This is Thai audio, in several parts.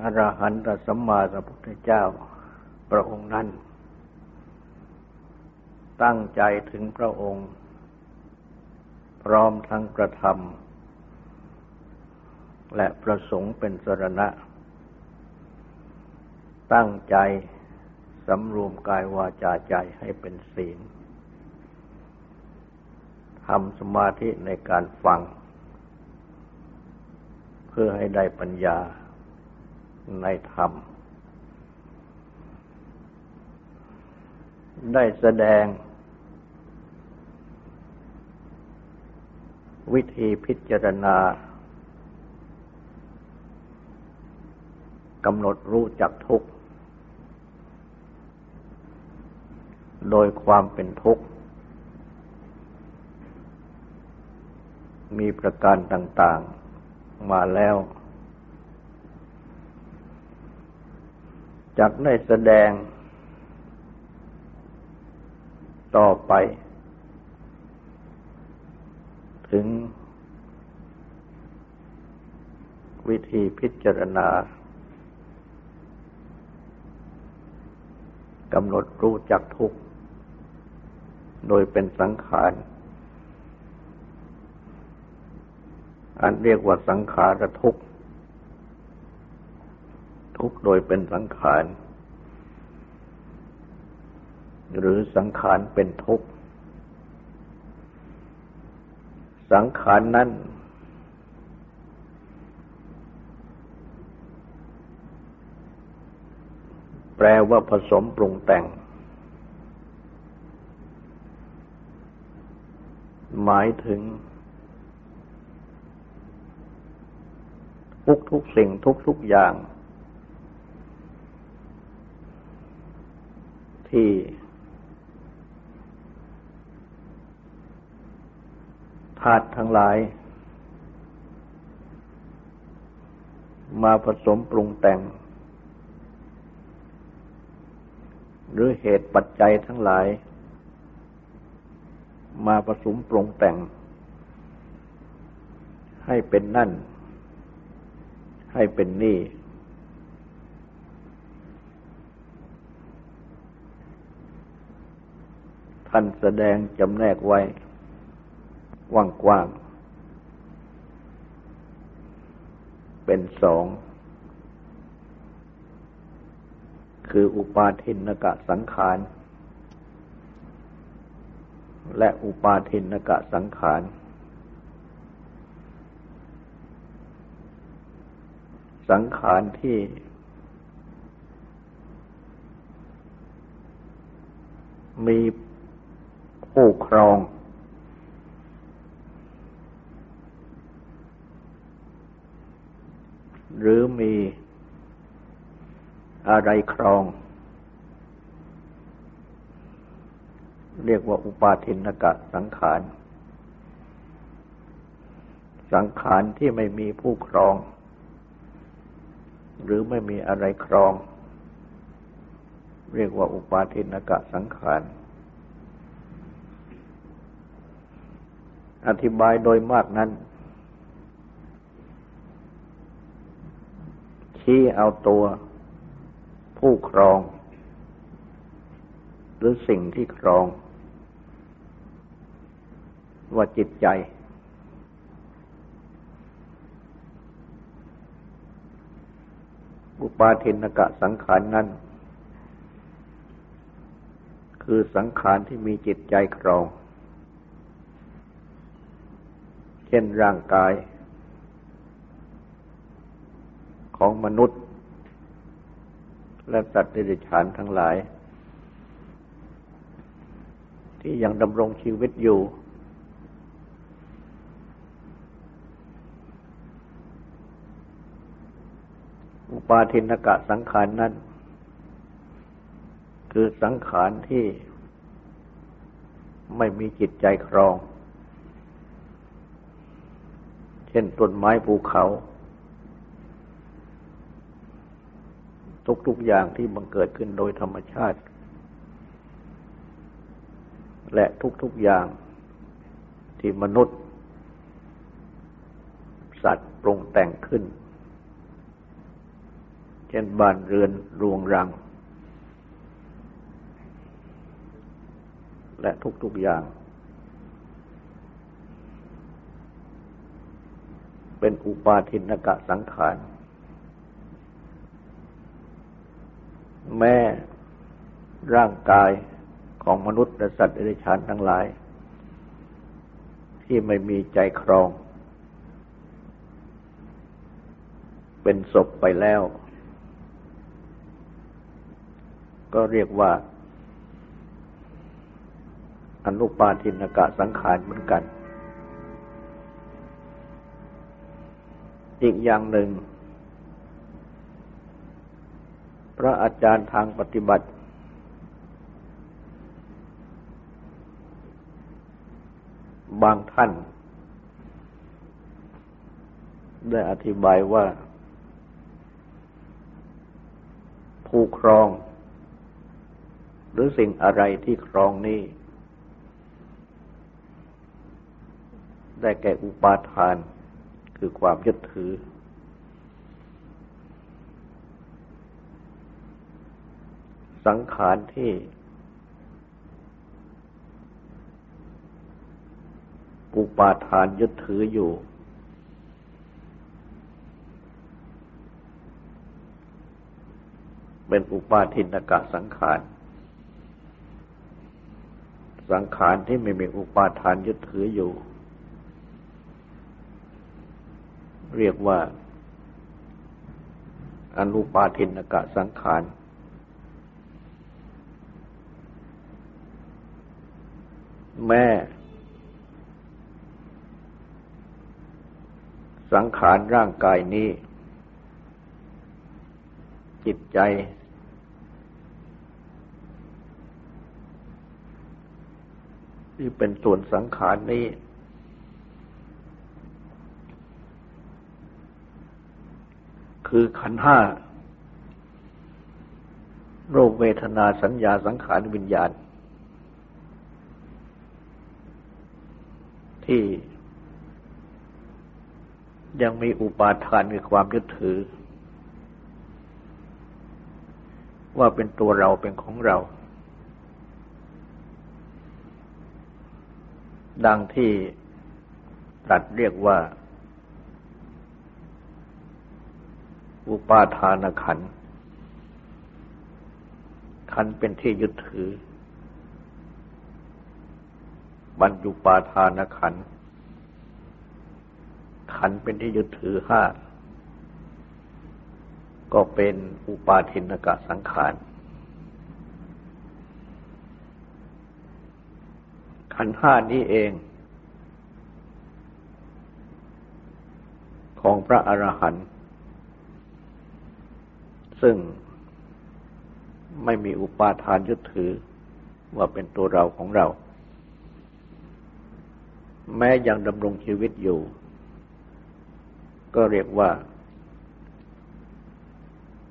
อรหันตสัมมาสัมพุทธเจ้าพระองค์นั้น ตั้งใจถึงพระองค์ พร้อมทั้งกระทำและประสงค์เป็นสรณะ ตั้งใจสำรวมกายวาจาใจให้เป็นศีลทำสมาธิในการฟัง เพื่อให้ได้ปัญญา ในธรรม ได้แสดง วิธีพิจารณากำหนดรู้จักทุกข์ โดยความเป็นทุกข์ มีประการต่าง ๆ มาแล้ว จักได้แสดง ต่อไป ถึง วิธีพิจารณากำหนดรู้จักทุกข์ โดยเป็นสังขาร อันเรียกว่าสังขารทุกข์ ทุกโดยเป็นสังขาร หรือสังขารเป็นทุกข์ สังขารนั้น แปลว่าผสมปรุงแต่ง หมายถึงทุกทุกสิ่งทุกทุกอย่าง ที่ธาตุทั้งหลาย มาผสมปรุงแต่ง หรือเหตุปัจจัยทั้งหลาย มาผสมปรุงแต่ง ให้เป็นนั่น ให้เป็นนี่ ท่านแสดงจำแนกไว้กว้างๆเป็นสอง คืออุปาทินกะสังขาร และอุปาทินกะสังขาร สังขารที่มี ผู้ครอง หรือมีอะไรครอง เรียกว่าอุปาทินกะสังขาร สังขารที่ไม่มีผู้ครอง หรือไม่มีอะไรครอง เรียกว่าอุปาทินกะสังขาร อธิบายโดยมากนั้น ชี้เอาตัวผู้ครอง หรือสิ่งที่ครอง ว่าจิตใจ อุปาทินกะสังขารนั้น คือสังขารที่มีจิตใจครอง เช่นร่างกาย ของมนุษย์ และสัตว์เดรัจฉานทั้งหลาย ที่ยังดำรงชีวิตอยู่ อุปาทินกะสังขารนนั้น คือสังขารที่ไม่มีจิตใจครอง เช่นต้นไม้ภูเขา ทุกๆอย่างที่บังเกิดขึ้นโดยธรรมชาติ และทุกๆอย่างที่มนุษย์ สัตว์ปรุงแต่งขึ้น เช่นบ้านเรือนรวงรัง และทุกๆอย่าง เป็นอุปาทินกะสังขาร แม่ร่างกายของมนุษย์และสัตว์เดรัจฉานทั้งหลาย ที่ไม่มีใจครอง เป็นศพไปแล้ว ก็เรียกว่า อนุปาทินกะสังขารเหมือนกัน อีกอย่างหนึ่ง พระอาจารย์ทางปฏิบัติ บางท่าน ได้อธิบายว่า ผู้ครอง หรือสิ่งอะไรที่ครองนี้ ได้แก่อุปาทาน คือความยึดถือ สังขารที่ อุปาทานยึดถืออยู่ เป็นอุปาทินกะสังขารสังขารที่ไม่มีอุปาทานยึดถืออยู่ เรียกว่า อนุปาทินกะสังขาร แม่ สังขารร่างกายนี้ จิตใจ ที่เป็นส่วนสังขารนี้ คือขันห้าโรคเวทนาสัญญาสังขารวิญญาณ ที่ยังมีอุปาทานมีความยึดถือ ว่าเป็นตัวเราเป็นของเรา ดังที่ตัดเรียกว่า อุปาทานขัน ขันเป็นที่ยึดถือ บรรจุปาทานขัน ขันเป็นที่ยึดถือห้า ก็เป็นอุปาทินกะสังขาร ขันห้านี้เอง ของพระอรหันต์ ซึ่งไม่มีอุปาทานยึดถือว่าเป็นตัวเราของเรา แม้ยังดำรงชีวิตอยู่ ก็เรียกว่า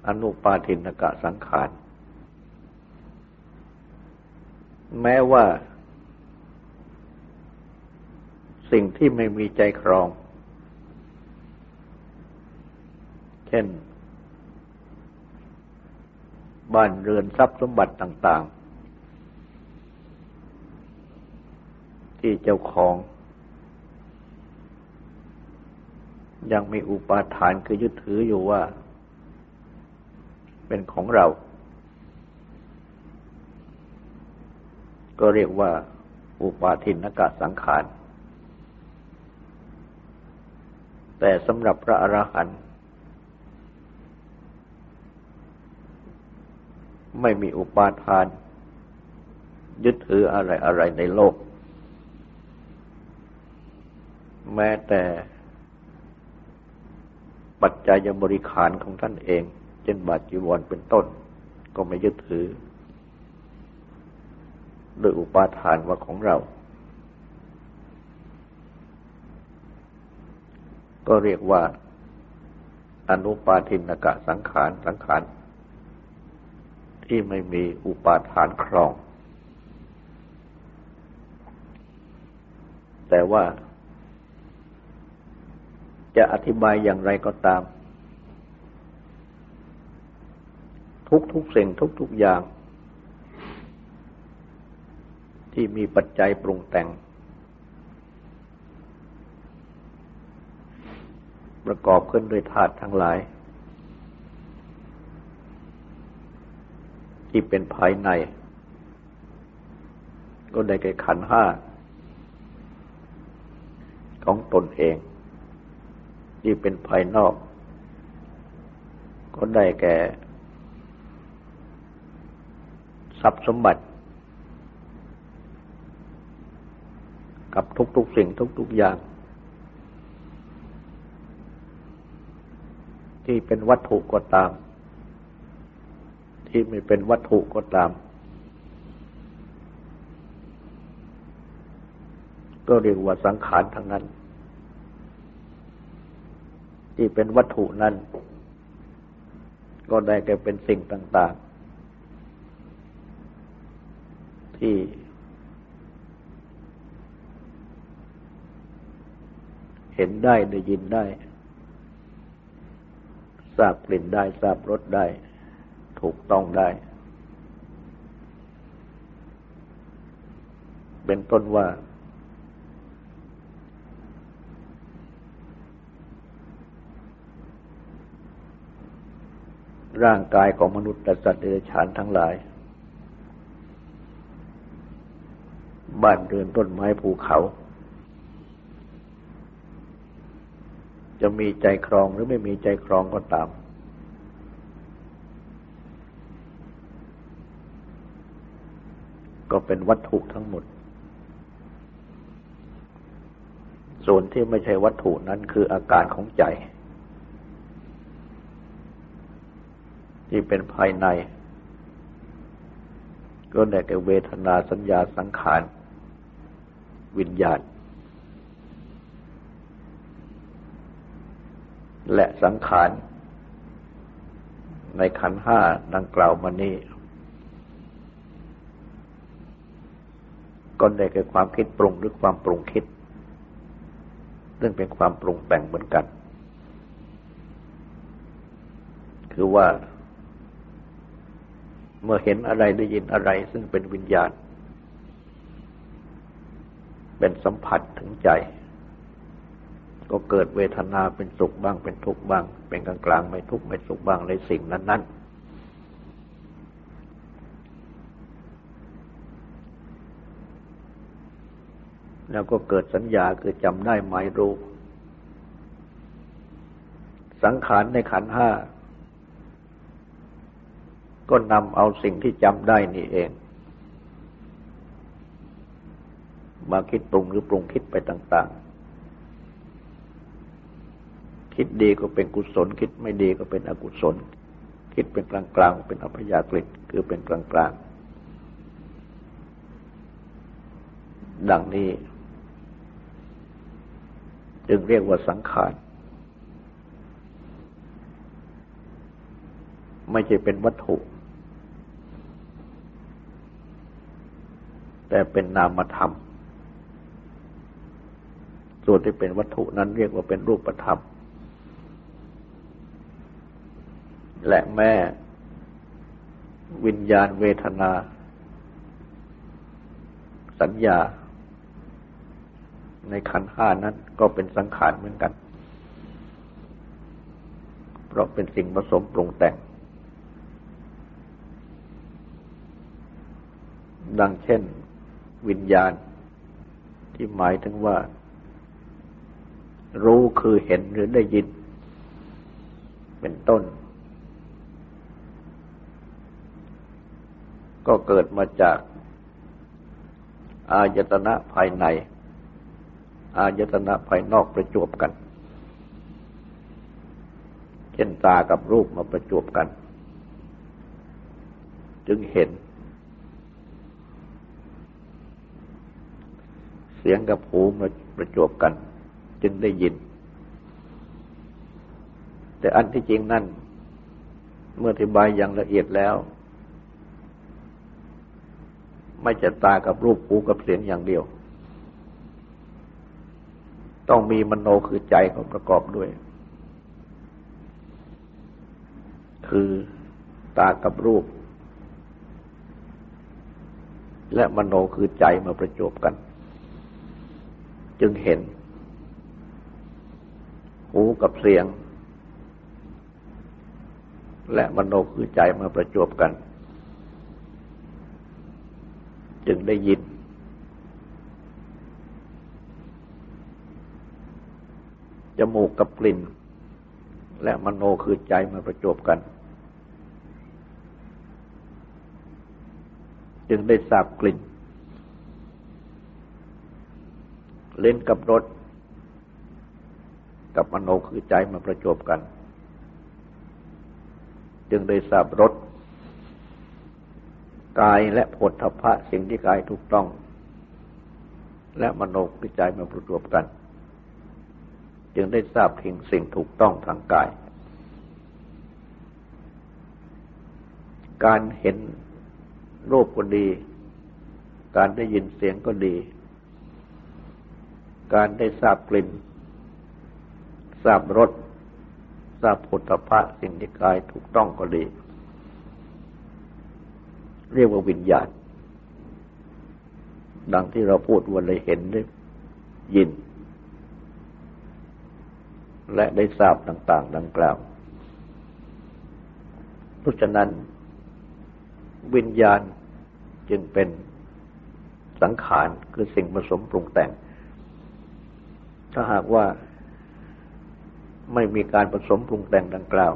อนุปาทินกะสังขาร แม้ว่า สิ่งที่ไม่มีใจครอง เช่น บ้านเรือนทรัพย์สมบัติต่าง ๆ ที่เจ้าของ ยังมีอุปาทานคือยึดถืออยู่ว่า เป็นของเรา ก็เรียกว่า อุปาทินกะสังขาร แต่สำหรับพระอรหันต์ ไม่มีอุปาทาน ยึดถืออะไรอะไรในโลก แม้แต่ปัจจัยบริขารของท่านเอง เช่นบาจีวรเป็นต้น ก็ไม่ยึดถือโดยอุปาทานว่าของเรา ก็เรียกว่าอนุปาทินกะสังขารสังขาร ที่ไม่มีอุปาทานครอง แต่ว่า จะอธิบายอย่างไรก็ตาม ทุกทุกสิ่งทุกทุกอย่าง ที่มีปัจจัยปรุงแต่ง ประกอบขึ้นด้วยธาตุทั้งหลาย ที่เป็นภายใน ก็ได้แก่ขันห้า ของตนเอง ที่เป็นภายนอก ก็ได้แก่ ทรัพย์สมบัติ กับทุกๆสิ่งทุกๆอย่าง ที่เป็นวัตถุก็ตาม ที่ไม่เป็นวัตถุก็ตาม ก็เรียกว่าสังขารทั้งนั้น ที่เป็นวัตถุนั้น ก็ได้แก่เป็นสิ่งต่าง ๆ ที่เห็นได้ได้ยินได้ทราบกลิ่นได้ทราบรสได้ ถูกต้องได้ เป็นต้นว่า ร่างกายของมนุษย์และสัตว์เดรัจฉานทั้งหลาย บ้านเรือนต้นไม้ภูเขาจะมีใจครองหรือไม่มีใจครองก็ตาม ก็เป็นวัตถุทั้งหมด ส่วนที่ไม่ใช่วัตถุนั้นคืออาการของใจ ที่เป็นภายใน ก็ได้แก่เวทนาสัญญาสังขาร วิญญาณ และสังขาร ในขันห้าดังกล่าวมานี้ ก็ได้แก่ความคิดปรุงหรือความปรุงคิด ซึ่งเป็นความปรุงแต่งเหมือนกัน คือว่า เมื่อเห็นอะไรได้ยินอะไร ซึ่งเป็นวิญญาณ เป็นสัมผัสถึงใจ ก็เกิดเวทนาเป็นสุขบ้าง เป็นทุกข์บ้าง เป็นกลางกลางไม่ทุกข์ไม่สุขบ้างในสิ่งนั้น ๆ แล้วก็เกิดสัญญาคือจำได้หมายรู้ สังขารในขันห้า ก็นำเอาสิ่งที่จำได้นี่เอง มาคิดปรุงหรือปรุงคิดไปต่างๆ คิดดีก็เป็นกุศล คิดไม่ดีก็เป็นอกุศล คิดเป็นกลางกลางเป็นอัพยากฤิคือเป็นกลางกลางดังนี้ จึงเรียกว่าสังขาร ไม่ใช่เป็นวัตถุ แต่เป็นนามธรรม ส่วนที่เป็นวัตถุนั้นเรียกว่าเป็นรูปธรรม และแม่วิญญาณเวทนา สัญญา ในขันห้านั้นก็เป็นสังขารเหมือนกัน เพราะเป็นสิ่งผสมปรุงแต่ง ดังเช่นวิญญาณที่หมายถึงว่า รู้คือเห็นหรือได้ยิน เป็นต้น ก็เกิดมาจาก อายตนะภายใน อายตนะภายนอกประจวบกัน เช่นตากับรูปมาประจวบกัน จึงเห็น เสียงกับหูมาประจวบกัน จึงได้ยิน แต่อันที่จริงนั่น เมื่ออธิบายอย่างละเอียดแล้ว ไม่จะตากับรูปหูกับเสียงอย่างเดียว ต้องมีมโนคือใจเขาประกอบด้วย คือตากับรูป และมโนคือใจมาประจบกัน จึงเห็น หูกับเสียง และมโนคือใจมาประจบกัน จึงได้ยิน จมูกกับกลิ่น และมโนคือใจมาประจบกัน จึงได้ทราบกลิ่น เล่นกับรสกับมโนคือใจมาประจบกัน จึงได้ทราบรสกายและผลทพะสิ่งที่กายถูกต้อง และมโนคือใจมาประจบกัน จึงได้ทราบถึงสิ่งถูกต้องทางกาย การเห็นรูปก็ดี การได้ยินเสียงก็ดี การได้ทราบกลิ่น ทราบรส ทราบผลตภะสิ่งที่กายถูกต้องก็ดี เรียกว่าวิญญาณ ดังที่เราพูดวันเลยเห็นได้ยิน และได้ทราบต่าง ๆ ดังกล่าว เพราะฉะนั้น วิญญาณจึงเป็นสังขารคือสิ่งผสมปรุงแต่ง ถ้าหากว่าไม่มีการผสมปรุงแต่งดังกล่าว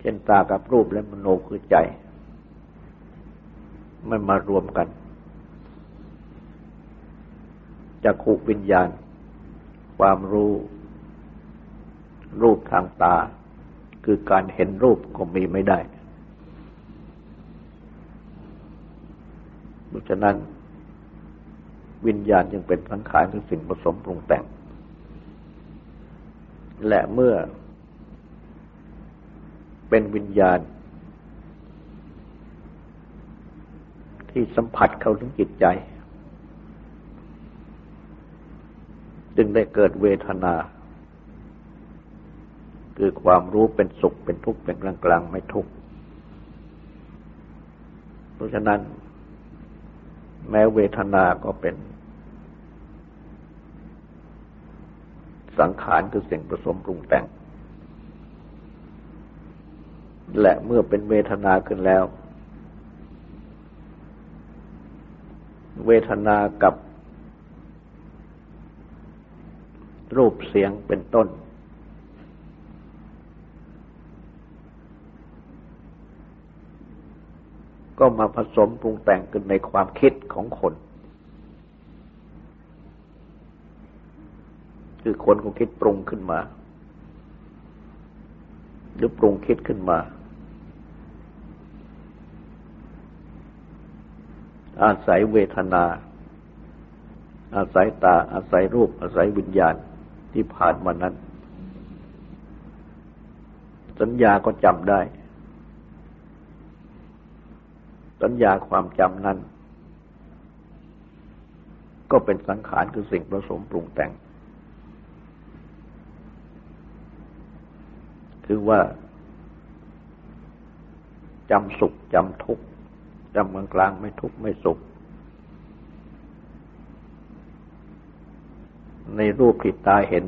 เช่นตากับรูปและมโนคือใจ ไม่มารวมกันจะขุวิญญาณ ความรู้ รูปทางตา คือการเห็นรูปก็มีไม่ได้ เพราะฉะนั้น วิญญาณยังเป็นสังขารคือสิ่งผสมปรุงแต่ง และเมื่อ เป็นวิญญาณ ที่สัมผัสเข้าถึงจิตใจ จึงได้เกิดเวทนา คือความรู้เป็นสุขเป็นทุกข์เป็นกลางกลางไม่ทุกข์เพราะฉะนั้น แม้เวทนาก็เป็น สังขารคือสิ่งผสมปรุงแต่ง และเมื่อเป็นเวทนาขึ้นแล้ว เวทนากับ รูปเสียงเป็นต้น ก็มาผสมปรุงแต่งกันในความคิดของคน คือคนก็คิดปรุงขึ้นมา หรือปรุงคิดขึ้นมา อาศัยเวทนาอาศัยตาอาศัยรูปอาศัยวิญญาณ ที่ผ่านมานั้น สัญญาก็จำได้ สัญญาความจำนั้น ก็เป็นสังขารคือสิ่งผสมปรุงแต่ง คือว่าจำสุขจำทุกข์จำกลางกลางไม่ทุกข์ไม่สุข ในรูปที่ตาเห็น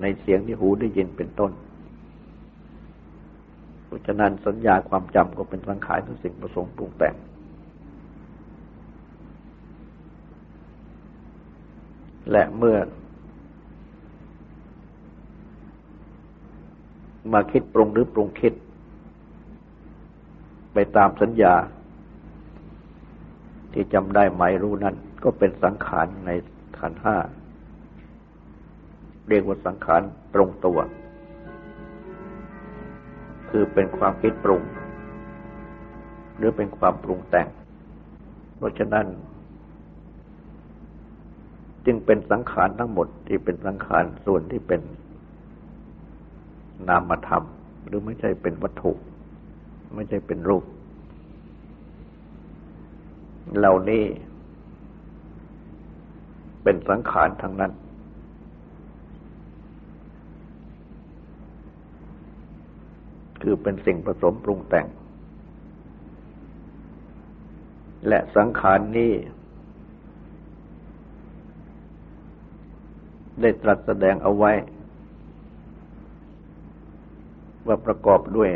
ในเสียงที่หูได้ยินเป็นต้นเพราะฉะนั้นสัญญาความจำก็เป็นสังขารของสิ่งประสงค์ปรุงแต่ง และเมื่อ มาคิดปรุงหรือปรุงคิด ไปตามสัญญา ที่จำได้หมายรู้นั้น ก็เป็นสังขารในขันห้า เรียกว่าสังขารตรงตัว คือเป็นความคิดปรุง หรือเป็นความปรุงแต่ง เพราะฉะนั้น จึงเป็นสังขารทั้งหมดที่เป็นสังขารส่วนที่เป็นนามธรรม หรือไม่ใช่เป็นวัตถุ ไม่ใช่เป็นรูป เหล่านี้เป็นสังขารทั้งนั้น คือเป็นสิ่งผสมปรุงแต่ง และสังขารนนี้ ได้ตรัสแสดงเอาไว้ ว่าประกอบด้วย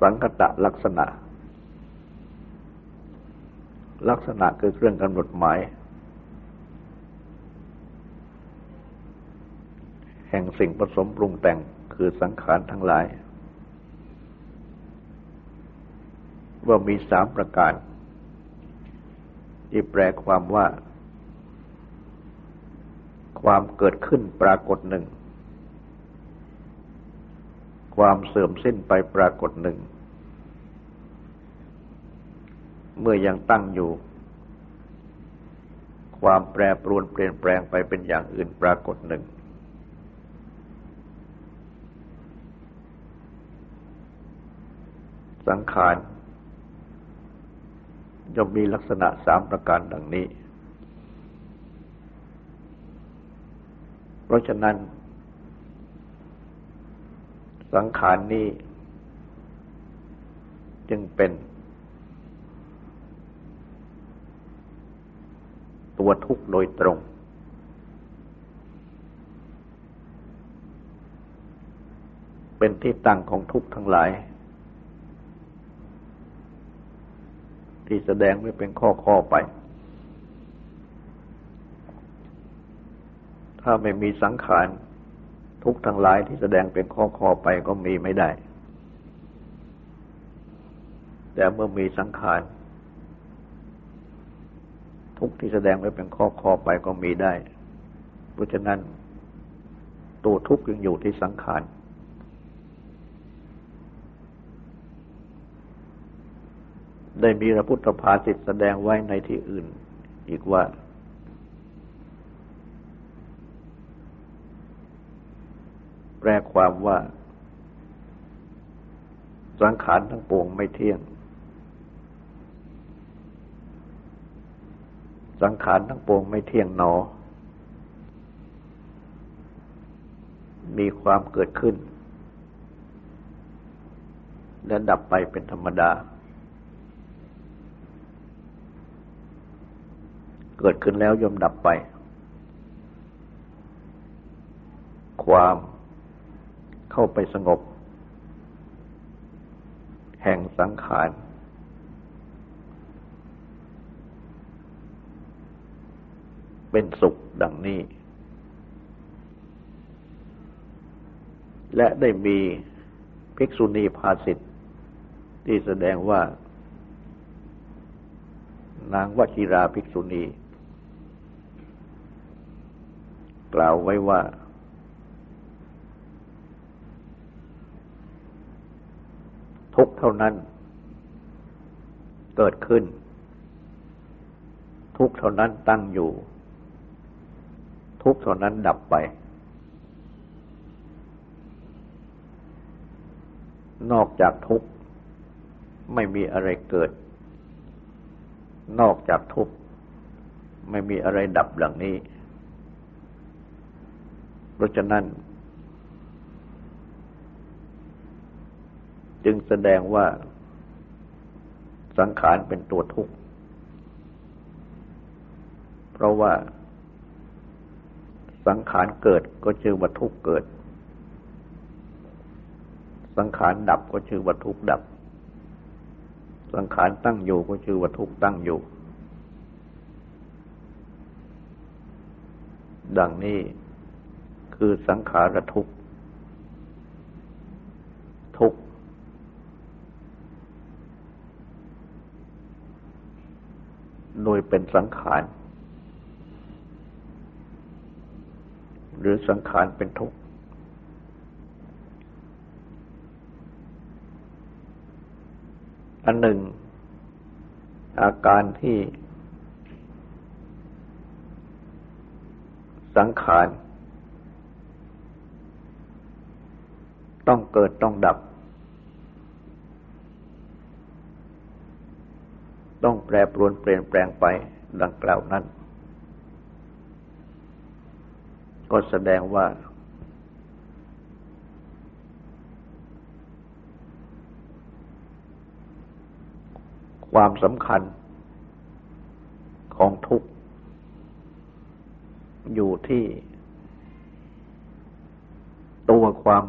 สังคตะลักษณะ ลักษณะคือเครื่องกำหนดหมาย แห่งสิ่งผสมปรุงแต่งคือสังขารทั้งหลาย ว่ามีสามประการ ที่แปลความว่า ความเกิดขึ้นปรากฏหนึ่ง ความเสื่อมสิ้นไปปรากฏหนึ่ง เมื่อยังตั้งอยู่ ความแปรปรวนเปลี่ยนแปลงไปเป็นอย่างอื่นปรากฏหนึ่งสังขาร ย่อมมีลักษณะสามประการดังนี้ เพราะฉะนั้น สังขารนี้ จึงเป็น ตัวทุกข์โดยตรง เป็นที่ตั้งของทุกข์ทั้งหลาย ที่แสดงไว้เป็นข้อข้อไป ถ้าไม่มีสังขารทุกทั้งหลายที่แสดงเป็นข้อข้อไปก็มีไม่ได้ แต่เมื่อมีสังขารทุกที่แสดงไว้เป็นข้อข้อไปก็มีได้ เพราะฉะนั้นตัวทุกข์ยังอยู่ที่สังขาร ได้มีพระพุทธภาษิตแสดงไว้ในที่อื่น อีกว่า แปลความว่า สังขารทั้งปวงไม่เที่ยง สังขารทั้งปวงไม่เที่ยงหนอ มีความเกิดขึ้น และดับไปเป็นธรรมดา เกิดขึ้นแล้วย่อมดับไป ความเข้าไปสงบ แห่งสังขาร เป็นสุขดังนี้ และได้มีภิกษุณีภาสิทธิ์ที่แสดงว่านางวชิราภิกษุณี กล่าวไว้ว่า ทุกเท่านั้น เกิดขึ้น ทุกเท่านั้นตั้งอยู่ ทุกเท่านั้นดับไป นอกจากทุกไม่มีอะไรเกิด นอกจากทุกไม่มีอะไรดับหลังนี้ เพราะฉะนั้น จึงแสดงว่าสังขารเป็นตัวทุกข์ เพราะว่า สังขารเกิดก็ชื่อว่าทุกข์เกิด สังขารดับก็ชื่อว่าทุกข์ดับ สังขารตั้งอยู่ก็ชื่อว่าทุกข์ตั้งอยู่ ดังนี้ คือสังขารทุกทุกโดยเป็นสังขาร หรือสังขารเป็นทุกข์อันหนึ่ง อาการที่สังขาร ต้องเกิดต้องดับ ต้องแปรปรวนเปลี่ยนแปลงไปดังกล่าวนั้น ก็แสดงว่า ความสำคัญของทุกข์อยู่ที่ตัวความ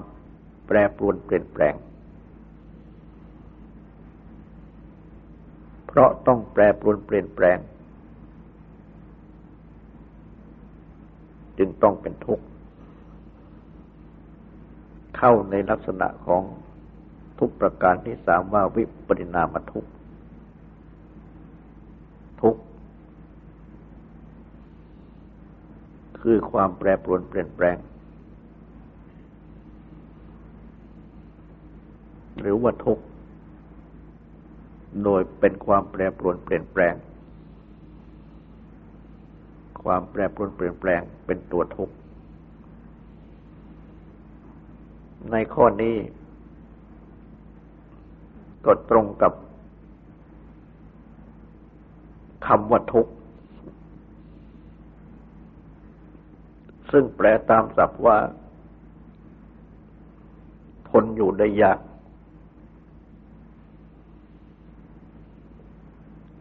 รปรวนเปลี่ยนแปลง เพราะต้องแปรปรวนเปลี่ยนแปลง จึงต้องเป็นทุกข์ เข้าในลักษณะของทุกประการที่สามว่าวิปริณามทุกข์ทุกข์คือความแปรปรวนเปลี่ยนแปลง หรือว่าทุกข์โดยเป็นความแปรปรวนเปลี่ยนแปลง ความแปรปรวนเปลี่ยนแปลงเป็นตัวทุกข์ในข้อนี้ก็ตรงกับคำว่าทุกข์ ซึ่งแปลตามศัพท์ว่า ทนอยู่ได้ยาก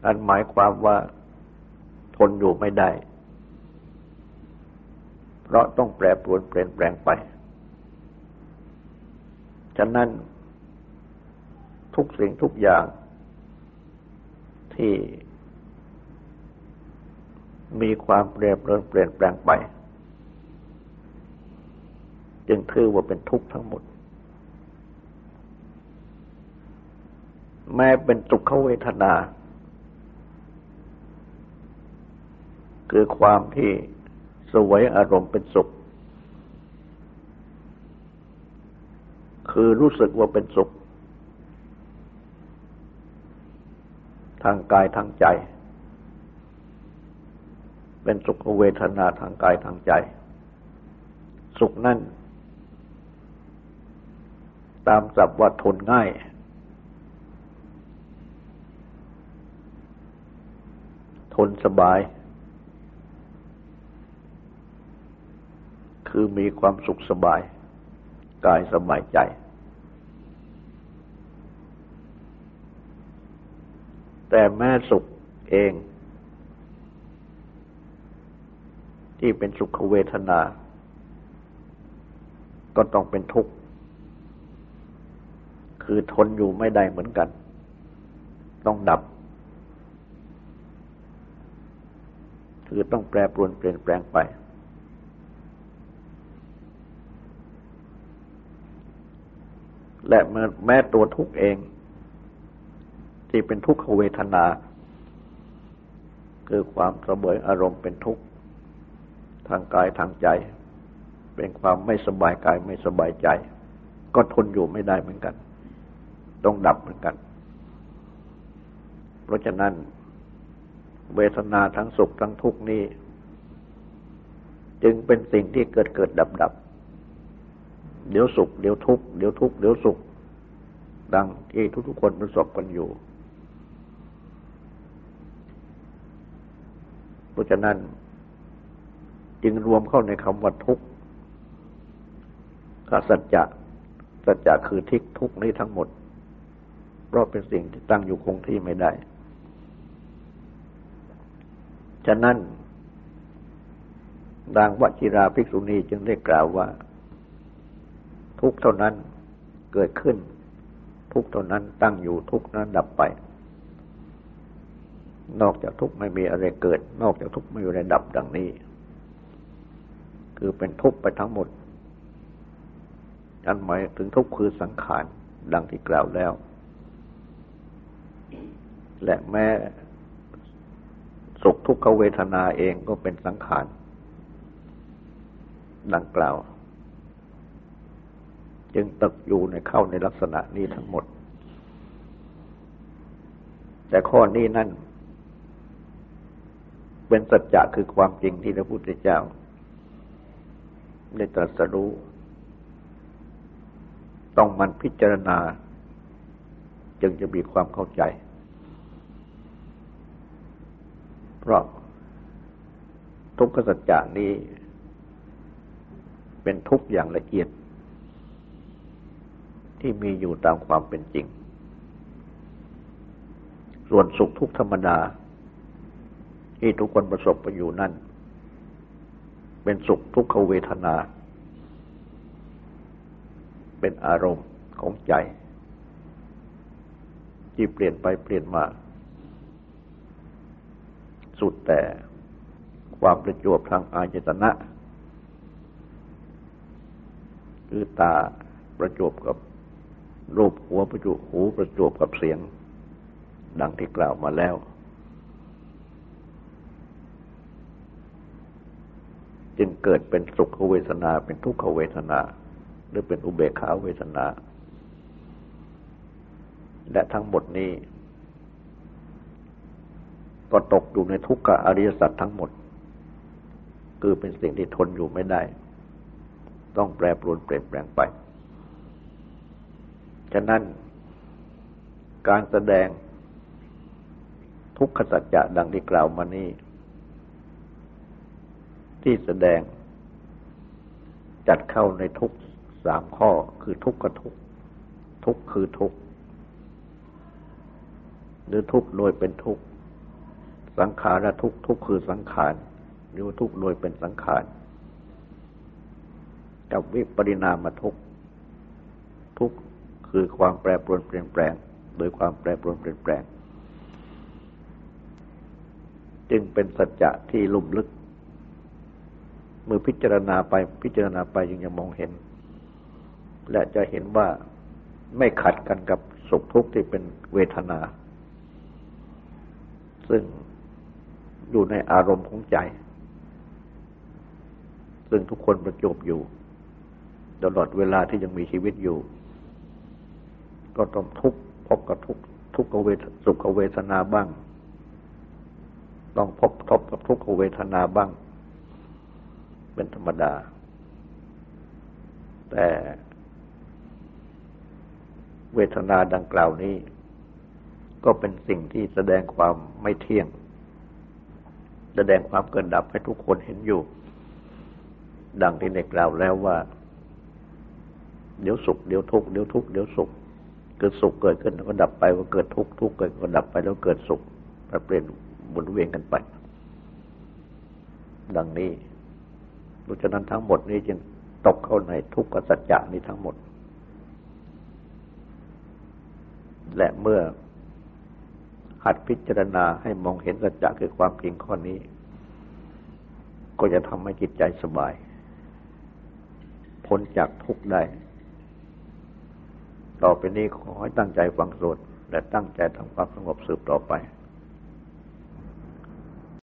อันหมายความว่าทนอยู่ไม่ได้ เพราะต้องแปรปรวนเปลี่ยนแปลงไป ฉะนั้นทุกสิ่งทุกอย่างที่มีความเปลี่ยนเปลี่ยนแปลงไป จึงถือว่าเป็นทุกข์ทั้งหมด แม้เป็นทุกขเวทนา คือความที่สวยอารมณ์เป็นสุข คือรู้สึกว่าเป็นสุข ทางกายทางใจ เป็นสุขเวทนาทางกายทางใจ สุขนั่น ตามสับว่าทนง่ายทนสบาย คือมีความสุขสบาย กายสบายใจ แต่แม่สุขเอง ที่เป็นสุขเวทนา ก็ต้องเป็นทุกข์ คือทนอยู่ไม่ได้เหมือนกัน ต้องดับคือต้องแปรปรวนเปลี่ยนแปลงไป และแม้ตัวทุกข์เอง ที่เป็นทุกขเวทนา คือความเสมออารมณ์เป็นทุกข์ทางกายทางใจ เป็นความไม่สบายกายไม่สบายใจ ก็ทนอยู่ไม่ได้เหมือนกัน ต้องดับเหมือนกัน เพราะฉะนั้น เวทนาทั้งสุขทั้งทุกข์นี้ จึงเป็นสิ่งที่เกิดเกิดดับดับ เดี๋ยวสุขเดี๋ยวทุกข์เดี๋ยวทุกข์เดี๋ยวสุข ดังที่ทุกๆคนประสบกันอยู่ เพราะฉะนั้นจึงรวมเข้าในคำว่าทุกข์สัจจะสัจจะคือทิกทุกนี้ทั้งหมด เพราะเป็นสิ่งที่ตั้งอยู่คงที่ไม่ได้ ฉะนั้นดังวชิราภิกษุณีจึงได้กล่าวว่า ทุกเท่านั้นเกิดขึ้น ทุกเท่านั้นตั้งอยู่ทุกนั้นดับไป นอกจากทุกไม่มีอะไรเกิด นอกจากทุกไม่มีอะไรดับดังนี้ คือเป็นทุกไปทั้งหมดอันหมายถึงทุกข์คือสังขารดังที่กล่าวแล้ว และแม้สุขทุกขเวทนาเองก็เป็นสังขารดังกล่าว จึงตกอยู่ในเข้าในลักษณะนี้ทั้งหมด แต่ข้อนี้นั่น เป็นสัจจะคือความจริงที่พระพุทธเจ้า ได้ตรัสรู้ ต้องมันพิจารณา จึงจะมีความเข้าใจ เพราะทุกขสัจจะนี้ เป็นทุกอย่างละเอียด ที่มีอยู่ตามความเป็นจริง ส่วนสุขทุกธรรมดา ที่ทุกคนประสบไปอยู่นั่น เป็นสุขทุกขเวทนา เป็นอารมณ์ของใจ ที่เปลี่ยนไปเปลี่ยนมา สุดแต่ความประจวบทางอายตนะ คือตาประจวบกับ รูปหัวประจวบหูประจวบกับเสียง ดังที่กล่าวมาแล้ว จึงเกิดเป็นสุขเวทนาเป็นทุกขเวทนา หรือเป็นอุเบกขาเวทนา และทั้งหมดนี้ ก็ตกอยู่ในทุกขอริยสัจทั้งหมด คือเป็นสิ่งที่ทนอยู่ไม่ได้ ต้องแปรปรวนเปลี่ยนแปลงไป ฉะนั้นการแสดงทุกขสัจจะดังที่กล่าวมานี้ ที่แสดงจัดเข้าในทุกสามข้อคือทุกข์กับทุกทุกคือทุกหรือทุกโดยเป็นทุกสังขารทุกทุกคือสังขารหรือทุกโดยเป็นสังขารกับวิปริณามทุกทุก คือความแปรปรวนเปลี่ยนแปลง โดยความแปรปรวนเปลี่ยนแปลง จึงเป็นสัจจะที่ลุ่มลึก เมื่อพิจารณาไปพิจารณาไปยังจะมองเห็น และจะเห็นว่าไม่ขัดกันกับสุขทุกข์ที่เป็นเวทนา ซึ่งอยู่ในอารมณ์ของใจ ซึ่งทุกคนประจบอยู่ ตลอดเวลาที่ยังมีชีวิตอยู่ ก็ต้องทุกพบกับทุกทุกขเวทสุขเวทนาบ้าง ต้องพบทบกับทุกขเวทนาบ้าง เป็นธรรมดา แต่ เวทนาดังกล่าวนี้ ก็เป็นสิ่งที่แสดงความไม่เที่ยง แสดงความเกินดับให้ทุกคนเห็นอยู่ ดังที่ได้กล่าวแล้วว่า เดี๋ยวสุข เดี๋ยวทุกข์เดี๋ยวทุกข์เดี๋ยวสุข เกิดสุขเกิดขึ้นแล้วก็ดับไปก็เกิดทุกข์ทุกข์เกิดก็ดับไปแล้วเกิดสุขเปลี่ยนหมุนเวียนกันไป ดังนี้ดังฉะนั้นทั้งหมดนี้จึงตกเข้าในทุกขสัจจะนี้ทั้งหมด และเมื่อหัดพิจารณาให้มองเห็นสัจจะคือความจริงข้อนี้ ก็จะทำให้จิตใจสบาย พ้นจากทุกข์ได้ ต่อไปนี้ขอให้ตั้งใจฟังสวดและตั้งใจทำความสงบสืบต่อไป